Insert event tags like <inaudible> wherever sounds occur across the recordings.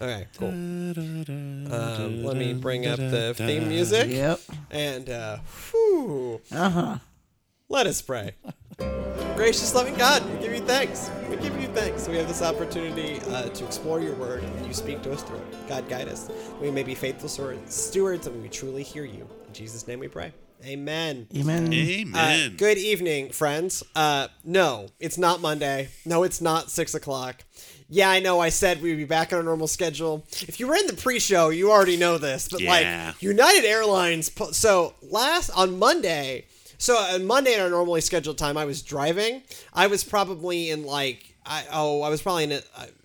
Okay, cool. Um, let me bring up the theme music. Yep. And, uh, whew, Uh huh. let us pray. Gracious, loving God, we give you thanks. We give you thanks. We have this opportunity uh, to explore your word, and you speak to us through it. God, guide us. We may be faithful stewards, and we truly hear you. In Jesus' name we pray. Amen. Amen. Uh, Amen. good evening, friends. Uh, no, it's not Monday. No, it's not six o'clock. Yeah, I know. I said we'd be back on our normal schedule. If you were in the pre-show, you already know this. But Yeah. like United Airlines, po- so last on Monday, so on Monday at our normally scheduled time, I was driving. I was probably in like I oh I was probably in uh,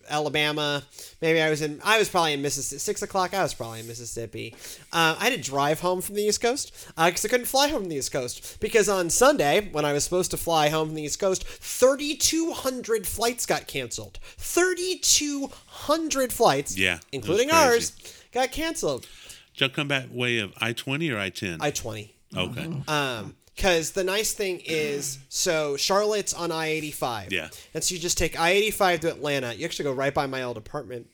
Alabama. Maybe I was in I was probably in Mississippi. Six o'clock. I was probably in Mississippi. Uh, I had to drive home from the East Coast because I couldn't fly home from the East Coast because on Sunday when I was supposed to fly home from the East Coast, thirty two hundred flights got canceled. Thirty two hundred flights, Yeah, including ours, got canceled. Did y'all come back way of I twenty or I ten? I twenty. okay. Um, because the nice thing is, so Charlotte's on I eighty five. Yeah. And so you just take I eighty five to Atlanta. You actually go right by my old apartment.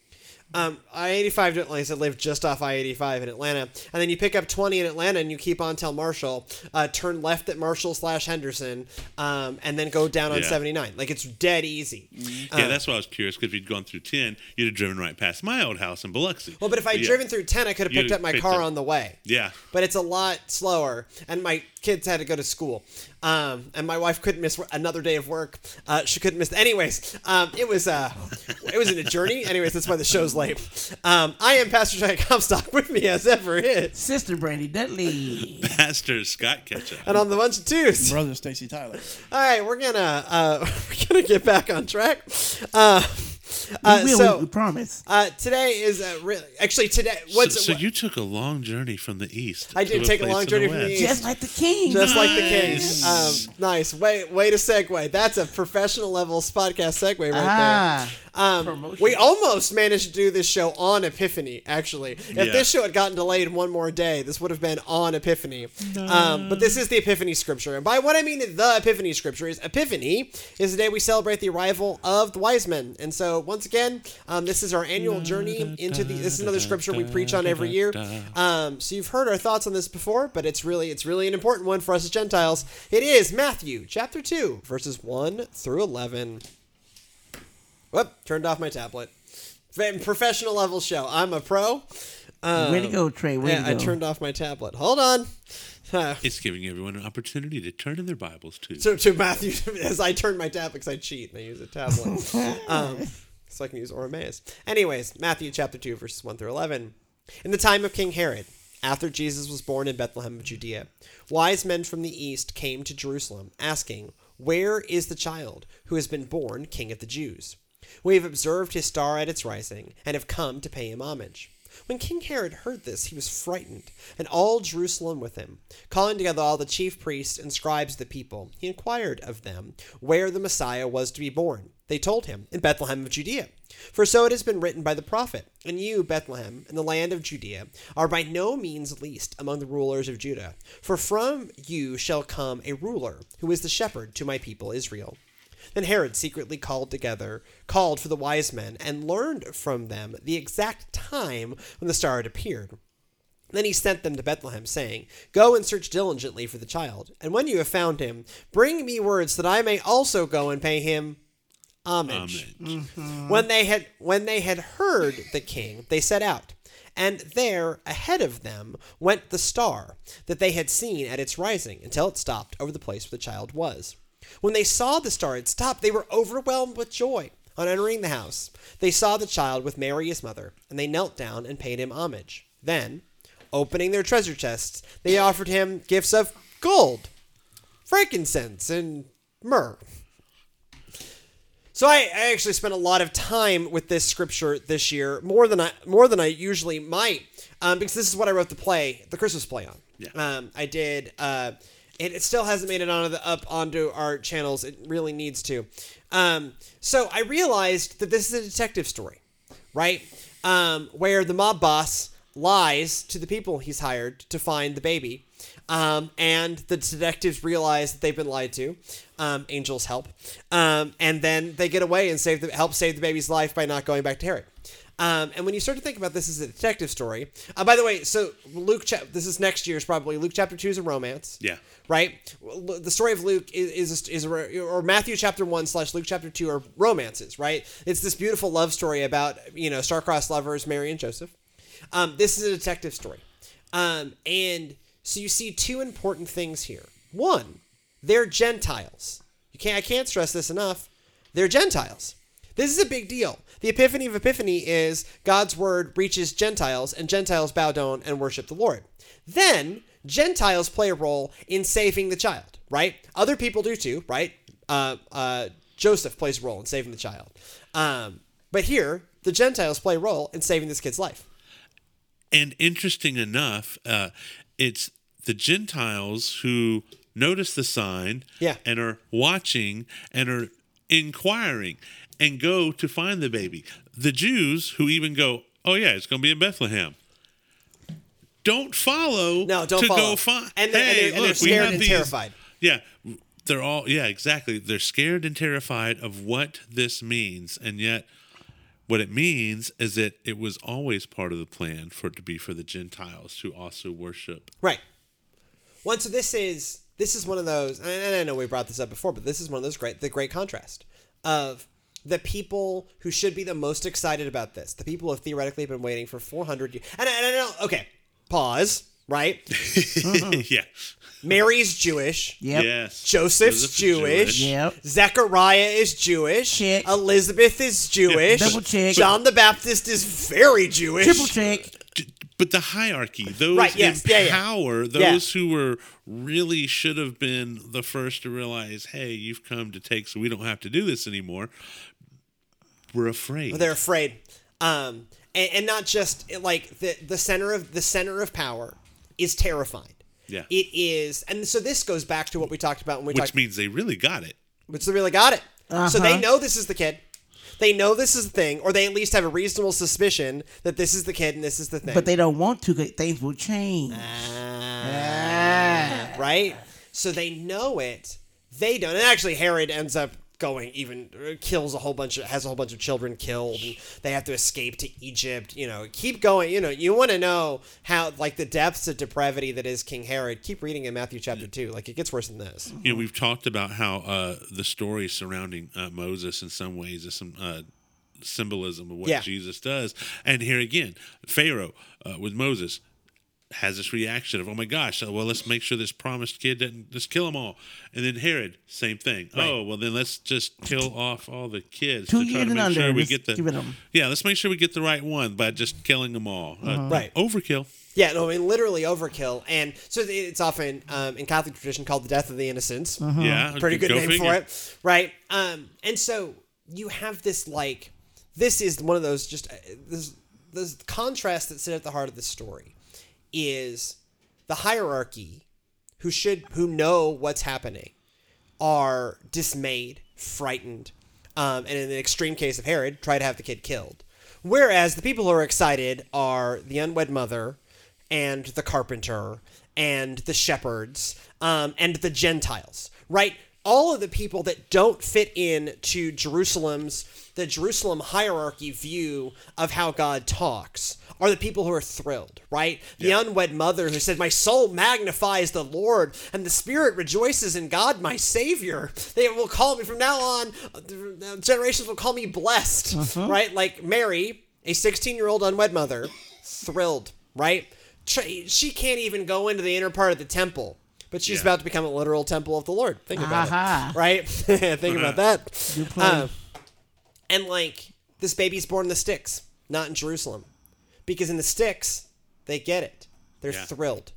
Um, I eighty five to Atlanta. I live just off I eighty five in Atlanta, and then you pick up twenty in Atlanta, and you keep on till Marshall. Uh, turn left at Marshall slash Henderson, um, and then go down on Yeah. seventy nine. Like it's dead easy. yeah, that's why I was curious because if you'd gone through ten, you'd have driven right past my old house in Biloxi. Well, but if I'd yeah. driven through ten, I could have picked up my car up- on the way. Yeah. but it's a lot slower and my kids had to go to school um, and my wife couldn't miss another day of work uh, she couldn't miss anyways um, it was uh, it was in a journey anyways that's why the show's late um, i am pastor Jack comstock <laughs> with me as ever is Sister Brandy Dudley. Pastor Scott Ketchup. and on the bunch of twos Brother Stacy Tyler. all right we're gonna uh, <laughs> we're gonna get back on track uh, uh, we will, so we, we promise. uh, today is uh, really actually today what's so, so you took a long journey from the east. I did a take a place long in journey from the west. east. Just like the king. Just like the king. Nice. Um, nice. Way way to segue. That's a professional level podcast segue right ah. there. Um, we almost managed to do this show on Epiphany, actually. If Yeah. this show had gotten delayed one more day, this would have been on Epiphany. Um, but this is the Epiphany scripture. And by what I mean the Epiphany scripture is Epiphany is the day we celebrate the arrival of the wise men. And so, once again, um, this is our annual journey into the. This is another scripture we preach on every year. Um, so you've heard our thoughts on this before, but it's really it's really an important one for us as Gentiles. It is Matthew chapter two, verses one through eleven. Whoop! Turned off my tablet. Professional level show. I'm a pro. way to go, Trey. Way Yeah, to I turned off my tablet. Hold on. Huh. <laughs> It's giving everyone an opportunity to turn in their Bibles too. So to Matthew, <laughs> as I turn my tablet because I cheat and I use a tablet, <laughs> um, so I can use Oramaeus. Anyways, Matthew chapter two, verses one through eleven. In the time of King Herod, after Jesus was born in Bethlehem of Judea, wise men from the east came to Jerusalem, asking, "Where is the child who has been born King of the Jews? We have observed his star at its rising, and have come to pay him homage." When King Herod heard this, he was frightened, and all Jerusalem with him. Calling together all the chief priests and scribes of the people, he inquired of them where the Messiah was to be born. They told him, In Bethlehem of Judea. For so it has been written by the prophet, And you, Bethlehem, in the land of Judea, are by no means least among the rulers of Judah. For from you shall come a ruler, who is the shepherd to my people Israel. Then Herod secretly called together, called for the wise men, and learned from them the exact time when the star had appeared. Then he sent them to Bethlehem, saying, Go and search diligently for the child, and when you have found him, bring me words that I may also go and pay him homage. Amen. Mm-hmm. When they had when they had heard the king, they set out. And there, ahead of them, went the star that they had seen at its rising, until it stopped over the place where the child was. When they saw the star had stopped, they were overwhelmed with joy. On entering the house, they saw the child with Mary his mother, and they knelt down and paid him homage. Then, opening their treasure chests, they offered him gifts of gold, frankincense, and myrrh. So I, I actually spent a lot of time with this scripture this year, more than I more than I usually might, um, because this is what I wrote the play, the Christmas play on. Yeah. Um, I did. Uh, it, still hasn't made it onto the up onto our channels. It really needs to. Um, so I realized that this is a detective story, right? Um, where the mob boss lies to the people he's hired to find the baby. Um, and the detectives realize that they've been lied to. Um, angels help. Um, and then they get away and save the, help save the baby's life by not going back to Herod. Um, and when you start to think about this as a detective story, uh, by the way, so Luke, cha- this is next year's probably. Luke chapter two is a romance Yeah. right? The story of Luke is is, is a, or Matthew chapter one slash Luke chapter two are romances, right? It's this beautiful love story about you know star-crossed lovers Mary and Joseph. Um, this is a detective story, um, and so you see two important things here. One, they're Gentiles. You can't I can't stress this enough. They're Gentiles. This is a big deal. The epiphany of Epiphany is God's word reaches Gentiles, and Gentiles bow down and worship the Lord. Then Gentiles play a role in saving the child, right? Other people do too, right? Uh, uh, Joseph plays a role in saving the child. Um, but here, the Gentiles play a role in saving this kid's life. And interesting enough, uh, it's the Gentiles who notice the sign Yeah. and are watching and are inquiring and go to find the baby. The Jews who even go, oh, yeah, it's going to be in Bethlehem. Don't follow. No, don't to follow. go find. And they're- and they're- and they're look, we scared and these- terrified. Yeah, they're all. Yeah, exactly. They're scared and terrified of what this means, and yet what it means is that it was always part of the plan for it to be for the Gentiles to also worship. Right. One, so this is this is one of those, and I know we brought this up before, but this is one of those great the great contrast of the people who should be the most excited about this, the people who have theoretically been waiting for 400 years. And, I- and I know, okay, pause, right? <laughs> yeah. Mary's Jewish. Yep. Yes. Joseph's Joseph is Jewish. Yep. Zechariah is Jewish. Check. Elizabeth is Jewish. Double check. John the Baptist is very Jewish. Triple check. But the hierarchy, those Right, yes, in yeah, yeah. power, those who were really should have been the first to realize, hey, you've come to take, so we don't have to do this anymore. We're afraid. They're afraid, um, and, and not just like the the center of the center of power is terrified. Yeah. it is, and so this goes back to what we talked about when we which talked. means they really got it. which they really got it. So they Uh-huh. know this is the kid. They know this is the thing, or they at least have a reasonable suspicion that this is the kid and this is the thing. But they don't want to. 'cause Things will change. Ah, right? So they know it. They don't. And actually, Herod ends up going even uh, kills a whole bunch of has a whole bunch of children killed and they have to escape to Egypt you know keep going you know you want to know how like the depths of depravity that is King Herod keep reading in Matthew chapter 2 like it gets worse than this You know, we've talked about how uh, the story surrounding uh, Moses in some ways is some uh, symbolism of what Yeah. Jesus does. And here again, Pharaoh uh, with Moses has this reaction of, oh my gosh, uh, well, let's make sure this promised kid doesn't, let's kill them all. And then Herod, same thing. Oh, well, then let's just kill off all the kids Two to try years to make under, sure we get the, give it 'em. yeah, let's make sure we get the right one by just killing them all. Uh, Right. Overkill. Yeah, no, I mean literally overkill, and so it's often um, in Catholic tradition called the death of the innocents. Yeah. Pretty good go name figure. for it, right? Um, and so you have this like, this is one of those just uh, this this contrast that sit at the heart of the story is the hierarchy who should who know what's happening are dismayed, frightened, um, and in the extreme case of Herod, try to have the kid killed. Whereas the people who are excited are the unwed mother, and the carpenter, and the shepherds, um, and the Gentiles. Right? All of the people that don't fit in to Jerusalem's the Jerusalem hierarchy view of how God talks are the people who are thrilled, right? The unwed mother who said, My soul magnifies the Lord, and the spirit rejoices in God, my Savior. They will call me from now on, uh, generations will call me blessed, right? Like Mary, a 16 year old unwed mother, thrilled, right? She can't even go into the inner part of the temple. But she's Yeah. about to become a literal temple of the Lord. Think about Aha. it, uh-huh. right? <laughs> Think about uh-huh. that. Good. Um, and like this baby's born in the sticks, not in Jerusalem, because in the sticks they get it. They're Yeah. thrilled.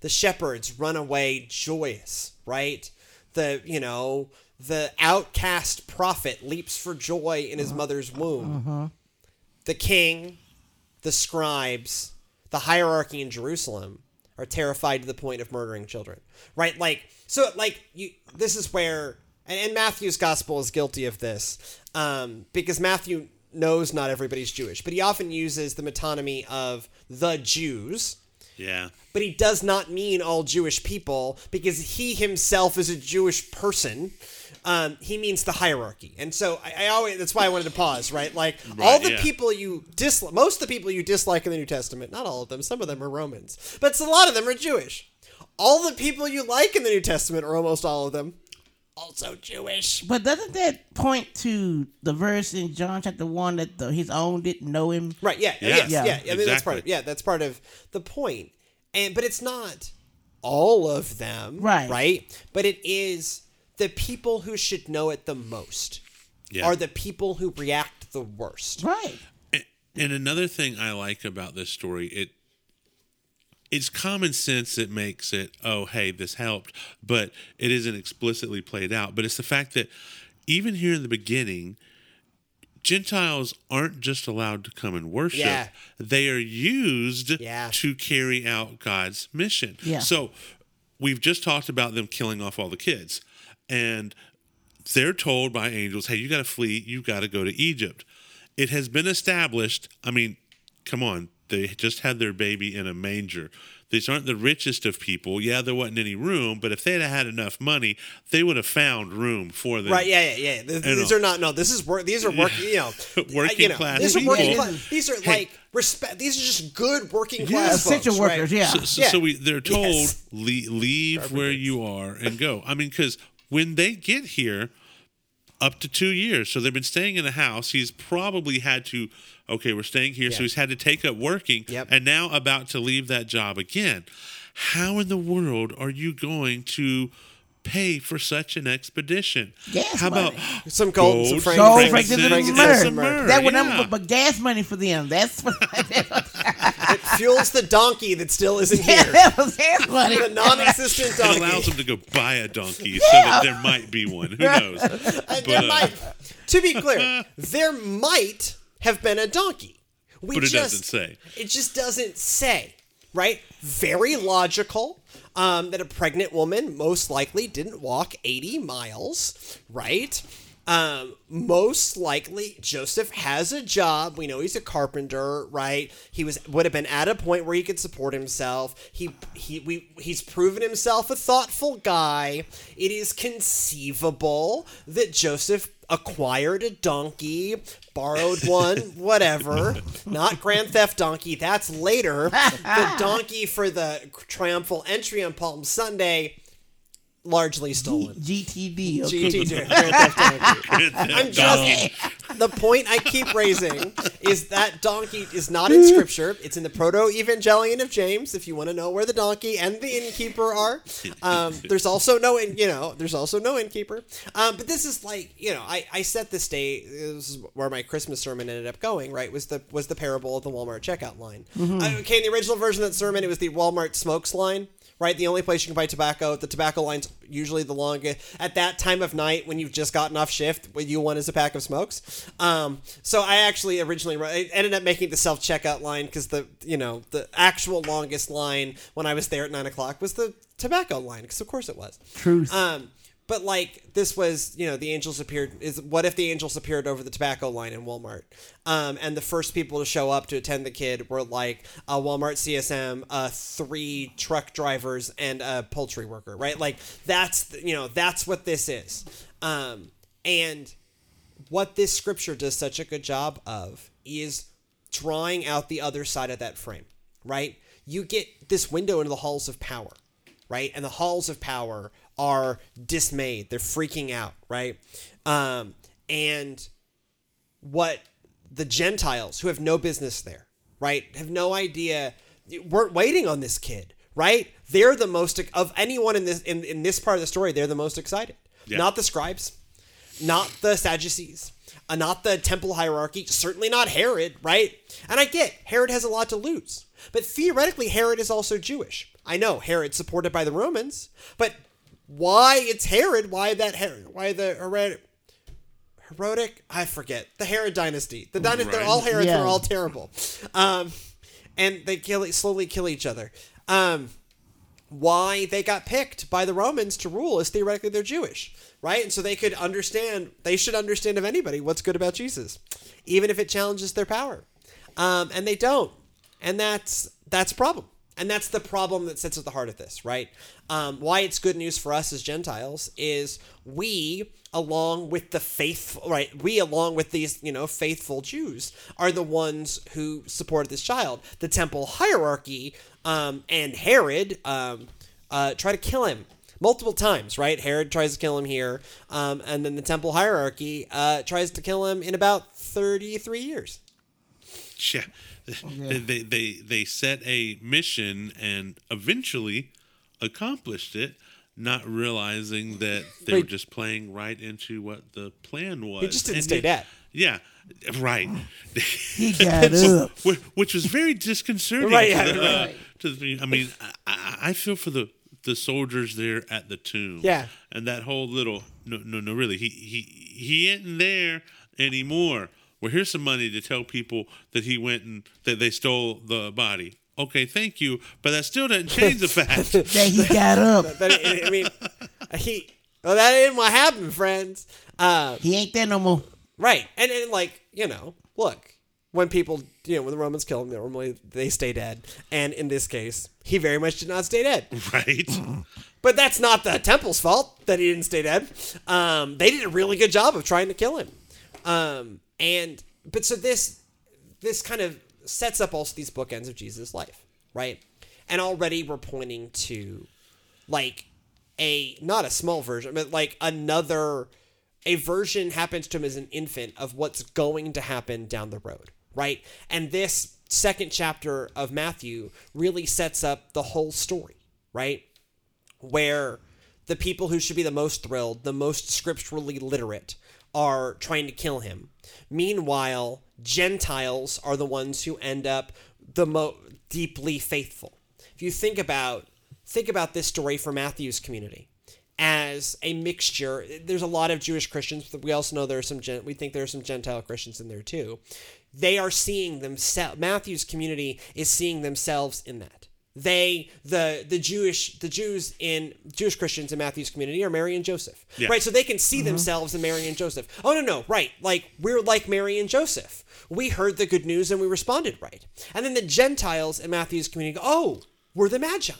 The shepherds run away joyous, right? The you know the outcast prophet leaps for joy in his uh-huh. mother's womb. The king, the scribes, the hierarchy in Jerusalem are terrified to the point of murdering children. Right? Like so like you this is where and, and Matthew's gospel is guilty of this. Um, because Matthew knows not everybody's Jewish, but he often uses the metonymy of the Jews. Yeah. But he does not mean all Jewish people because he himself is a Jewish person. Um, he means the hierarchy, and so I, I always that's why I wanted to pause. Right, like all the yeah. people you dislike, most of the people you dislike in the New Testament, not all of them, some of them are Romans, but a lot of them are Jewish. All the people you like in the New Testament, or almost all of them, also Jewish. But doesn't that point to the verse in John chapter one that the, his own didn't know him? Right. Yeah. Yeah, yes, yeah, yeah. I mean, that's part. Of, exactly. yeah, that's part of the point. And but it's not all of them. Right. Right. But it is the people who should know it the most Yeah. are the people who react the worst. Right. And another thing I like about this story, it it's common sense that makes it, oh hey, this helped, but it isn't explicitly played out. But it's the fact that even here in the beginning, Gentiles aren't just allowed to come and worship. Yeah. They are used Yeah. to carry out God's mission. Yeah. So we've just talked about them killing off all the kids. And they're told by angels, hey, you got to flee, you got to go to Egypt. It has been established. I mean, come on, they just had their baby in a manger. These aren't the richest of people. Yeah, there wasn't any room, but if they'd have had enough money, they would have found room for them. Right. Yeah. Yeah. Yeah. Th- You These are uh, not. No. This is work. These are work. You know. <laughs> Working you know, class These are working people. class. These are Hey. like respect. These are just good working Yeah. class Essential folks, workers, right? yeah. So, so, Yeah. so we, they're told Yes. leave, leave where you are and go. I mean, because when they get here, up to two years, so they've been staying in a house. He's probably had to. Okay, we're staying here, so he's had to take up working, Yep. and now about to leave that job again. How in the world are you going to pay for such an expedition? Gas How about money. <gasps> Some gold, some frank- Gold, frank- frankincense, and frankincense, myrrh. and myrrh. That would yeah. never but gas money for them. That's what It fuels the donkey that still isn't yeah, here. that was gas money. The <laughs> non-existent it donkey. allows them to go buy a donkey so that there might be one. Who knows? <laughs> But, there uh, might, to be clear, <laughs> there might have been a donkey. We But it just, doesn't say. It just doesn't say, right? Very logical um, that a pregnant woman most likely didn't walk 80 miles, right? Um, most likely Joseph has a job. We know he's a carpenter, right? He was would have been at a point where he could support himself. He he we he's proven himself a thoughtful guy. It is conceivable that Joseph acquired a donkey, borrowed one, <laughs> whatever. Not Grand Theft Donkey, that's later. <laughs> the donkey for the triumphal entry on Palm Sunday, largely stolen. GTD. Okay. GT <laughs> Grand Theft Donkey. <laughs> I'm just the point I keep raising is that donkey is not in scripture. It's in the Proto-Evangelium of James. If you want to know where the donkey and the innkeeper are, um, there's also no, in, you know, there's also no innkeeper. Um, but this is like, you know, I, I set this day. This is where my Christmas sermon ended up going. Right, was the was the parable of the Walmart checkout line. Uh, okay, in the original version of that sermon, it was the Walmart smokes line right? The only place you can buy tobacco, the tobacco line's usually the longest. At that time of night when you've just gotten off shift, what you want is a pack of smokes. Um, so I actually originally I ended up making the self checkout line because the you know the actual longest line when I was there at nine o'clock was the tobacco line because of course it was. Truth. Um, but like this was, you know, the angels appeared. Is what if the angels appeared over the tobacco line in Walmart? Um, and the first people to show up to attend the kid were like a Walmart CSM, uh, three truck drivers, and a poultry worker. Right? Like that's you know that's what this is. Um, and what this scripture does such a good job of is drawing out the other side of that frame, right? You get this window into the halls of power, right? And the halls of power are dismayed. They're freaking out, right? Um, and what the Gentiles who have no business there, right? Have no idea weren't waiting on this kid, right? They're the most of anyone in this in, in this part of the story, they're the most excited. Yeah. Not the scribes, not the Sadducees, uh, not the temple hierarchy, certainly not Herod, right? And I get Herod has a lot to lose, but theoretically, Herod is also Jewish. I know Herod's supported by the Romans, but why it's Herod? Why that Herod? Why the Herod? Herodic? I forget the Herod dynasty. The dynasty. They're all Herods. Yeah. They're all terrible, um, and they kill slowly kill each other. Um, why they got picked by the Romans to rule is theoretically they're Jewish, right? And so they could understand, they should understand of anybody what's good about Jesus, even if it challenges their power. Um, and they don't. And that's that's a problem. And that's the problem that sits at the heart of this, right? Um, why it's good news for us as Gentiles is we, along with the faithful, right? We, along with these, you know, faithful Jews, are the ones who supported this child. The temple hierarchy um, and Herod um, uh, try to kill him multiple times, right? Herod tries to kill him here, um, and then the temple hierarchy uh, tries to kill him in about 33 years. Yeah. They, <laughs> they, they, they set a mission and eventually accomplished it, not realizing that they were just playing right into what the plan was. He just didn't And stay it- dead. Yeah, right. He got <laughs> up. Which was very disconcerting. Right, to the, uh, right. to the, I mean, I- I, I feel for the the soldiers there at the tomb. Yeah. and that whole little no, no, no, really, he he he ain't there anymore. Well, here's some money to tell people that he went and that they stole the body. Okay, thank you, but that still doesn't change the <laughs> fact. That he got up. But I I mean, he well, that ain't what happened, friends. Uh, He ain't there no more. right, and and like you know, look, when people you know when the Romans kill him, normally they stay dead, and in this case, he very much did not stay dead. right? <laughs> But that's not the temple's fault that he didn't stay dead. Um, they did a really good job of trying to kill him. Um, and but so this this kind of sets up also these bookends of Jesus' life, right? And already we're pointing to like a not a small version, but like another a version happens to him as an infant of what's going to happen down the road, right? And this second chapter of Matthew really sets up the whole story, right? Where the people who should be the most thrilled, the most scripturally literate, are trying to kill him. Meanwhile, Gentiles are the ones who end up the most deeply faithful. If you think about think about this story for Matthew's community as a mixture. There's a lot of Jewish Christians, but we also know there are some. We think there are some Gentile Christians in there too. They are seeing themselves. Matthew's community is seeing themselves in that. They the the Jewish the Jews in Jewish Christians in Matthew's community are Mary and Joseph, Yeah. right? So they can see themselves in Mary and Joseph. Oh no no right, like we're like Mary and Joseph. We heard the good news and we responded right. And then the Gentiles in Matthew's community go, oh, we're the Magi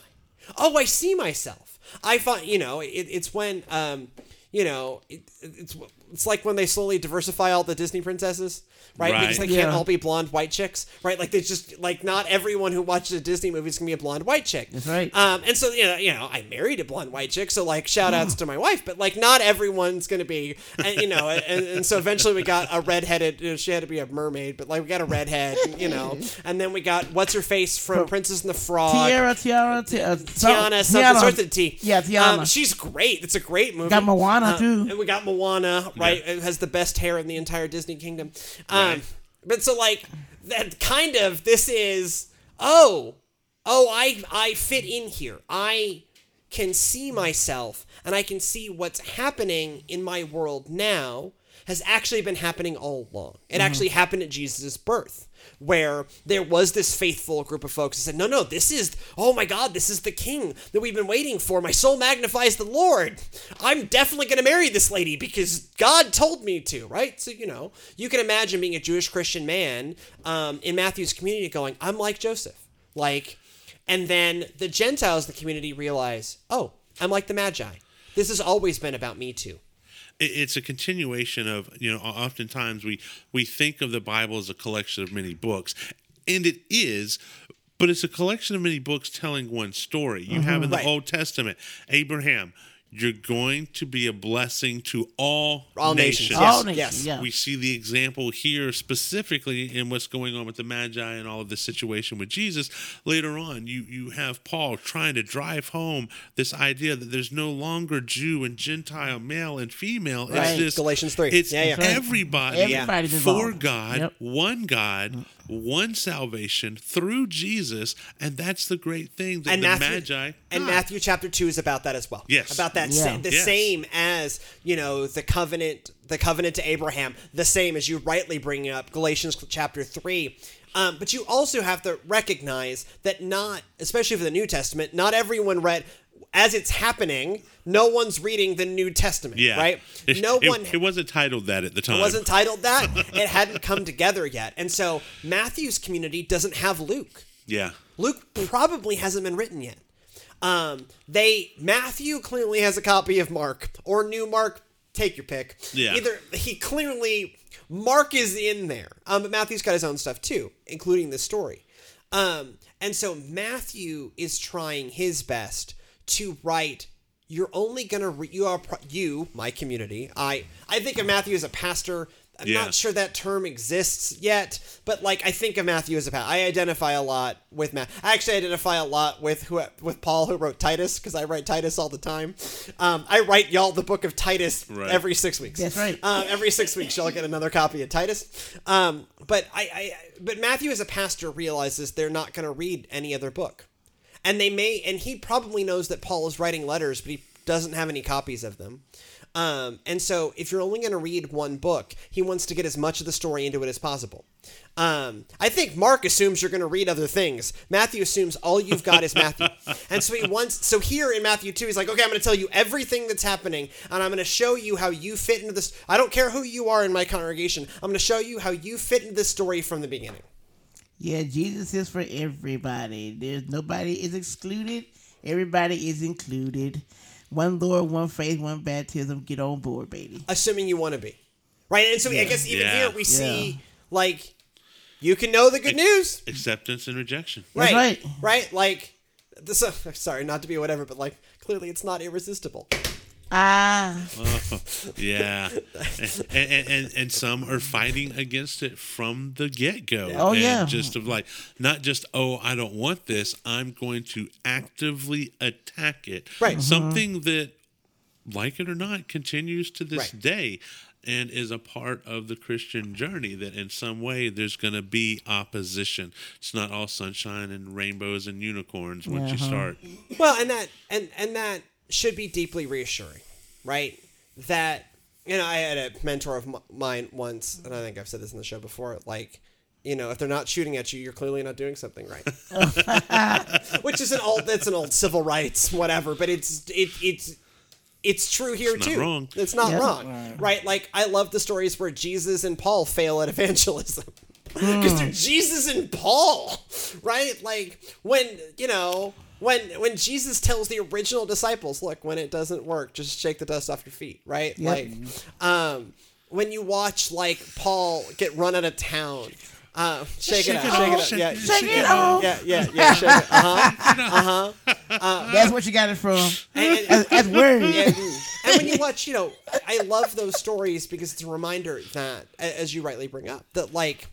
oh i see myself i find you know it, it's when um you know it, it's it's like when they slowly diversify all the disney princesses right, Right. because they can't Yeah. all be blonde white chicks right like they just like not everyone who watches a disney movie is gonna be a blonde white chick That's right. um and so you know you know i married a blonde white chick so like shout outs to my wife but like not everyone's gonna be and you know and, and so eventually we got a redheaded you know, she had to be a mermaid but like we got a redhead you know <laughs> and then we got what's her face from princess and the frog Tiara, Tiara, Tiara. Tiana, something starts with a T. Yeah, Tiana. Um, she's great. It's a great movie. Got Moana, Uh, too. And we got Moana, right? It has the best hair in the entire Disney kingdom. Um, Right. But so like that kind of this is oh oh I I fit in here. I can see myself and I can see what's happening in my world now has actually been happening all along. It actually happened at Jesus' birth, where there was this faithful group of folks that said, No, no, this is, oh my God, this is the king that we've been waiting for. My soul magnifies the Lord. I'm definitely going to marry this lady because God told me to, right? So, you know, you can imagine being a Jewish Christian man um, in Matthew's community going, I'm like Joseph. Like, and then the Gentiles in the community realize, oh, I'm like the Magi. This has always been about me too. It- it's a continuation of you know oftentimes we we think of the bible as a collection of many books and it is but it's a collection of many books telling one story you have in the mm-hmm. Right. old testament abraham you're going to be a blessing to all, All nations. nations. Yes, All nations, yes. yeah. We see the example here specifically in what's going on with the Magi and all of the situation with Jesus. Later on, you you have Paul trying to drive home this idea that there's no longer Jew and Gentile, male and female. Right. It's just Galatians 3. It's Yeah, yeah. That's right. everybody Everybody's for. God, Yep. one God, mm. One salvation through Jesus, and that's the great thing that and the Matthew, Magi and got. Matthew chapter two is about that as well. Yes. about that Yeah. sa- the Yes. same as you know the covenant, the covenant to Abraham, the same as you rightly bring up Galatians chapter three. Um, but you also have to recognize that not, especially for the New Testament, not everyone read as it's happening. No one's reading the New Testament, Yeah. right? <laughs> It, no it- one It, wasn't titled that at the time. it wasn't titled that. <laughs> it hadn't come together yet, and so Matthew's community doesn't have Luke. Yeah. Luke probably hasn't been written yet. Um, they Matthew clearly has a copy of Mark or New Mark. Take your pick. Yeah. Either he clearly Mark is in there, um, but Matthew's got his own stuff too, including the story. Um, and so Matthew is trying his best to write. You're only gonna re- you are pro- you my community. I I think of Matthew as a pastor. I'm Yeah. not sure that term exists yet, but like I think of Matthew as a pastor. I identify a lot with Matt. I actually identify a lot with who with Paul who wrote Titus because I write Titus all the time. Um, I write y'all the book of Titus Right. every six weeks. That's right. Um, every six weeks, y'all get another copy of Titus. Um, but I, I, but Matthew as a pastor realizes they're not going to read any other book, and they may, and he probably knows that Paul is writing letters, but he doesn't have any copies of them. Um, and so, if you're only going to read one book, he wants to get as much of the story into it as possible. Um, I think Mark assumes you're going to read other things. Matthew assumes all you've got is Matthew, <laughs> and so he wants. So here in Matthew two, he's like, okay, I'm going to tell you everything that's happening, and I'm going to show you how you fit into this. I don't care who you are in my congregation. I'm going to show you how you fit into this story from the beginning. Yeah, Jesus is for everybody. There's nobody is excluded. Everybody is included. One Lord, one faith, one baptism. Get on board, baby. assuming you want to be right and so i guess even Yeah. here we see like you can know the good news Acceptance and rejection. That's right right. right like this uh, <laughs> sorry not to be whatever but like clearly it's not irresistible Ah, <laughs> Yeah. and, and, and, and some are fighting against it from the get go. Oh, and yeah. Just of like, not just, oh, I don't want this. I'm going to actively attack it. Right. Mhm. Something that, like it or not, continues to this Right. day and is a part of the Christian journey that in some way there's going to be opposition. It's not all sunshine and rainbows and unicorns once you Uh-huh. start. well and that and and that should be deeply reassuring right? That you know i had a mentor of mine once and i think i've said this in the show before like you know if they're not shooting at you you're clearly not doing something right. <laughs> Which is an old that's an old civil rights whatever but it's it, it's it's true here It's not too. wrong. it's not Yeah. wrong right. like i love the stories where jesus and paul fail at evangelism. <laughs> Because hmm. they're jesus and paul right? Like when you know when when jesus tells the original disciples look when it doesn't work just shake the dust off your feet right Yep. like um when you watch like paul get run out of town uh, shake, it Shake out, it shake it off, out, shake yeah, it- shake it off. yeah, yeah, yeah, shake it. Uh-huh. <laughs> uh huh, That's what you got it from. And, and, That's, that's word. and, and when you watch, you know, I love those stories because it's a reminder that, as you rightly bring up, that like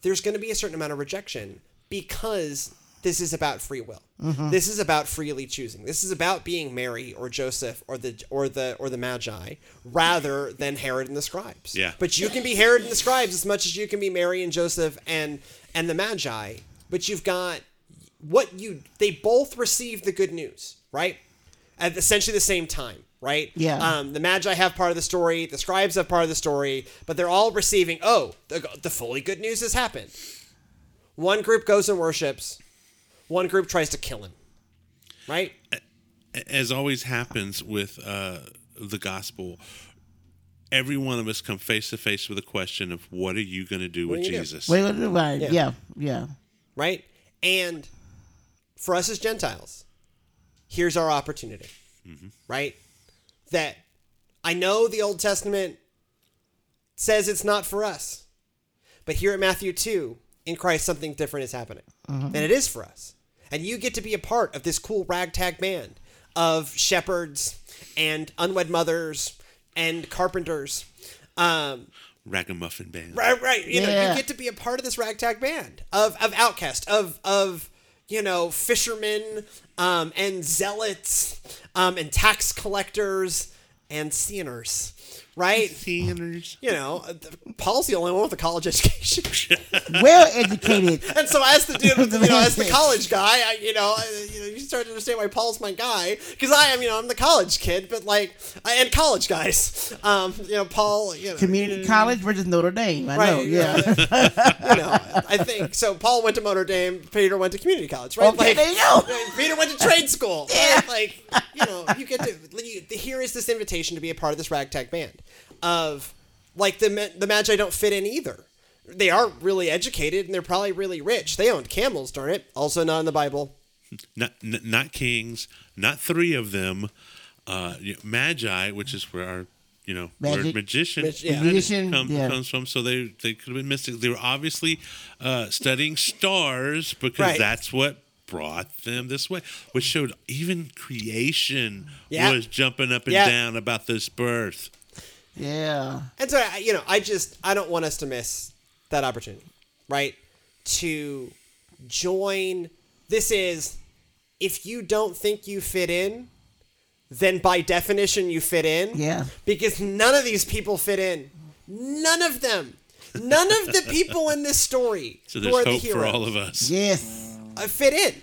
there's going to be a certain amount of rejection because this is about free will. This is about freely choosing. This is about being Mary or Joseph or the or the or the Magi rather than Herod and the scribes. Yeah. But you can be Herod and the scribes as much as you can be Mary and Joseph and and the Magi. But you've got what you they both receive the good news, right? At essentially the same time, right? Yeah. Um, the Magi have part of the story, the scribes have part of the story, but they're all receiving, oh, the, the fully good news has happened. One group goes and worships, one group tries to kill him. Right? as always happens with uh, the gospel, every one of us come face to face with a question of what are you going to do with are gonna do? Jesus? Wait, what do I? Yeah. Yeah, yeah. Right? And for us as Gentiles, here's our opportunity. Right? That I know the Old Testament says it's not for us. But here at Matthew 2, in Christ, something different is happening. And it is for us. And you get to be a part of this cool ragtag band of shepherds and unwed mothers and carpenters. Um, Ragamuffin band. Right, right. You know, you get to be a part of this ragtag band of of outcast, of of you know fishermen, um, and zealots, um, and tax collectors and sinners. Right? <laughs> Sinners. You know, uh, Paul's the only one with a college education. <laughs> Well educated. <laughs> And so, as the dude, with the, you know, as the college guy, I, you know, I, you know, you start to understand why Paul's my guy because I am, you know, I'm the college kid, but like, I, and college guys, um, you know, Paul, you know, Community college versus Notre Dame. I know. Right, Yeah. you know, I think so. Paul went to Notre Dame. Peter went to community college, right? Okay, there you go. Peter went to trade school. Yeah. Right? Like, you know, you get to. You, here is this invitation to be a part of this ragtag band. Of, like the the Magi don't fit in either. They are really educated and they're probably really rich. They owned camels, darn it. Also not in the Bible. <laughs> Not, n- not kings, not three of them. Uh, you know, magi, which is where our you know Magic. word magician, Mag- yeah. Magician, come- yeah. comes from. So they they could have been mystics. They were obviously uh, studying stars because Right. that's what brought them this way, which showed even creation Yeah. was jumping up and Yeah. down about this birth. Yeah. And so, I- you know, I just I don't want us to miss that opportunity, right? To join. This is if you don't think you fit in, then by definition you fit in. Yeah. Because none of these people fit in. None of them. None of the people in this story <laughs> So who there's are the hope for all of us. Yes. uh, fit in,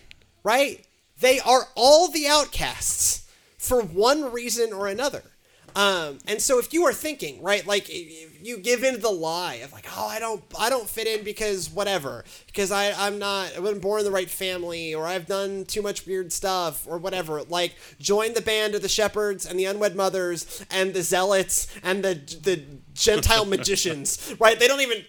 right? They are all the outcasts for one reason or another. Um, and so if you are thinking, right, like you give in to the lie of like, oh, I don't, I don't fit in because whatever, because I, I'm not, I wasn't born in the right family, or I've done too much weird stuff, or whatever. Like, join the band of the shepherds and the unwed mothers and the zealots and the the Gentile <laughs> magicians, right? They don't even,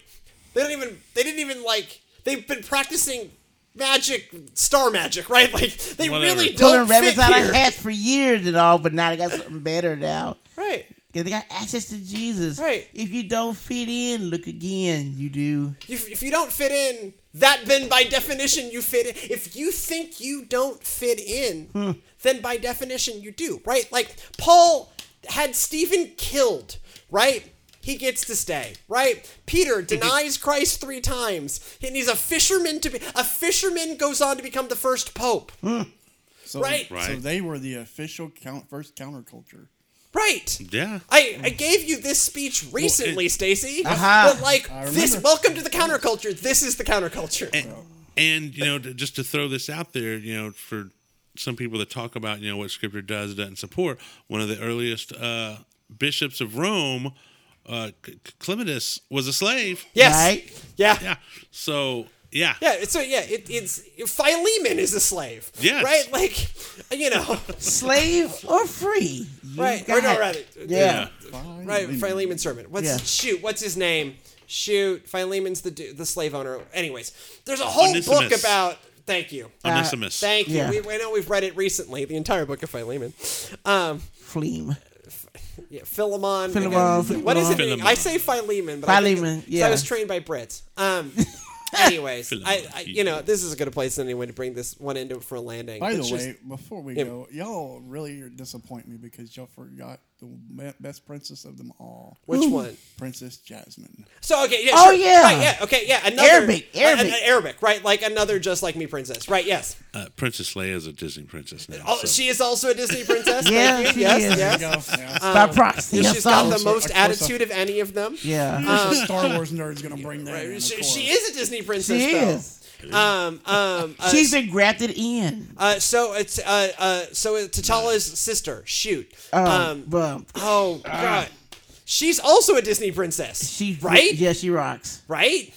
they don't even, they didn't even like, they've been practicing magic, star magic, right? Like they Whatever. really don't rabbits fit out here. of hats for years and all, but now they got something better now. Right. Because they got access to Jesus. Right. If you don't fit in, look again. You do. If, if you don't fit in, that then by definition you fit in. If you think you don't fit in, Hmm. then by definition you do, right? Like Paul had Stephen killed, right? He gets to stay, right? Peter denies Christ three times, and he's a fisherman to be. A fisherman goes on to become the first pope, So, Right. So they were the official count, first counterculture. right? Yeah. I, I gave you this speech recently, it- Stacy. Uh-huh. But like this, welcome to the counterculture. This is the counterculture. and, and you know to, just to throw this out there you know for some people that talk about you know what scripture does doesn't support one of the earliest uh, bishops of rome uh, C- Clementus was a slave yes. Right? Yeah. yeah so yeah Yeah. So yeah, it, it's Philemon is a slave. Yes. Right. Like, you know. Slave or free. You <laughs> right. Or no, rather. Yeah. Fine. Right. Philemon's servant. What's Yeah. shoot? What's his name? Shoot. Philemon's the the slave owner. Anyways, there's a whole book about. Thank you. onesimus Thank you. Yeah. We, I know we've read it recently, the entire book of Philemon. Um, Fleem. Yeah, Philemon. Philemon, What is it? Philemon. I say Philemon, but I think Philemon, it- yeah. I was trained by Brits. Um. <laughs> Anyways, I, I, you know, this is a good place anyway to bring this one into for a landing. By the just- way, before we Yeah. go, y'all really disappoint me because y'all forgot the best princess of them all, which one? Princess Jasmine. So okay, yeah, Oh, sure. yeah. right, yeah, okay, yeah, another Arabic, uh, Arabic. uh, Arabic, right? Like another just like me princess, right? Yes. uh, princess leia is a disney princess now Oh, so. she is also a Disney princess. <laughs> Yeah, Thank you. yes, is. yes. There you go. Yeah. By proxy. Yeah, I She's saw got it. the most course, of course. attitude of any of them. Yeah. Who's the Star Wars nerd's gonna bring that <laughs> in? of She, she is a Disney princess. she though. is. Um, um, uh, She's been grafted in. uh, so it's uh, uh, so it's T'Challa's sister. Shoot. Um, Um, oh God, she's also a Disney princess. she right, Yeah, she rocks. right.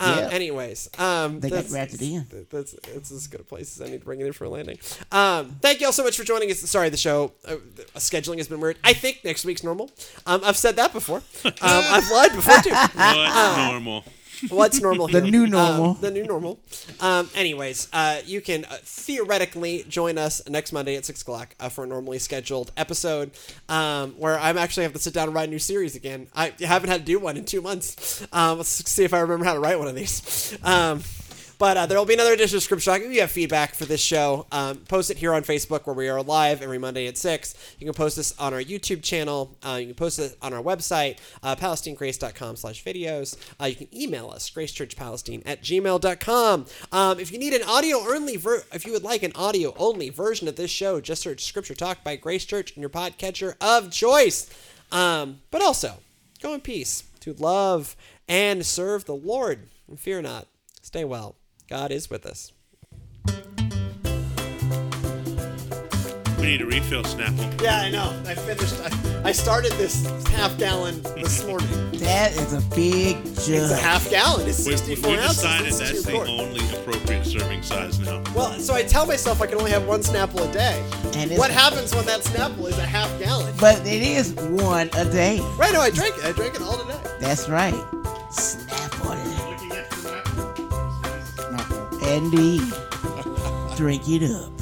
Um, Yeah. Anyways, um, They got that's- grafted in. th- That's it's as good a place as I need to bring it in for a landing. Um, thank you all so much for joining us. Sorry, the show uh, the scheduling has been weird. I think next week's normal. Um, I've said that before. <laughs> Um, I've lied before too. what's normal What's normal? <laughs> The here? new normal. Um, the new normal. Um, anyways, uh, you can uh, theoretically join us next Monday at six o'clock uh, for a normally scheduled episode, um, where I'm actually have to sit down and write a new series again. I haven't had to do one in two months. Um, let's see if I remember how to write one of these. But uh, there will be another edition of Script Shock. If you have feedback for this show, um, post it here on Facebook where we are live every Monday at 6. You can post this on our YouTube channel. Uh, you can post it on our website, uh, palestinegrace.com slash videos. Uh, you can email us, gracechurchpalestine at gmail.com. Um, if you need an audio only, ver- if you would like an audio only version of this show, just search Scripture Talk by Grace Church in your podcatcher of choice. Um, but also, go in peace to love and serve the Lord. And fear not. Stay well. God is with us. We need a refill, Snapple. Yeah, I know. I finished. I, I started this half gallon this <laughs> morning. That is a big It's a half gallon. It's We, we 64 ounces. decided It's that's the quart. only appropriate serving size now. Well, so I tell myself I can only have one Snapple a day. And what happens when that Snapple is a half gallon? But it is one a day. Right, no, I drank it. I drank it all today. That's right. Not Indeed. Drink it up.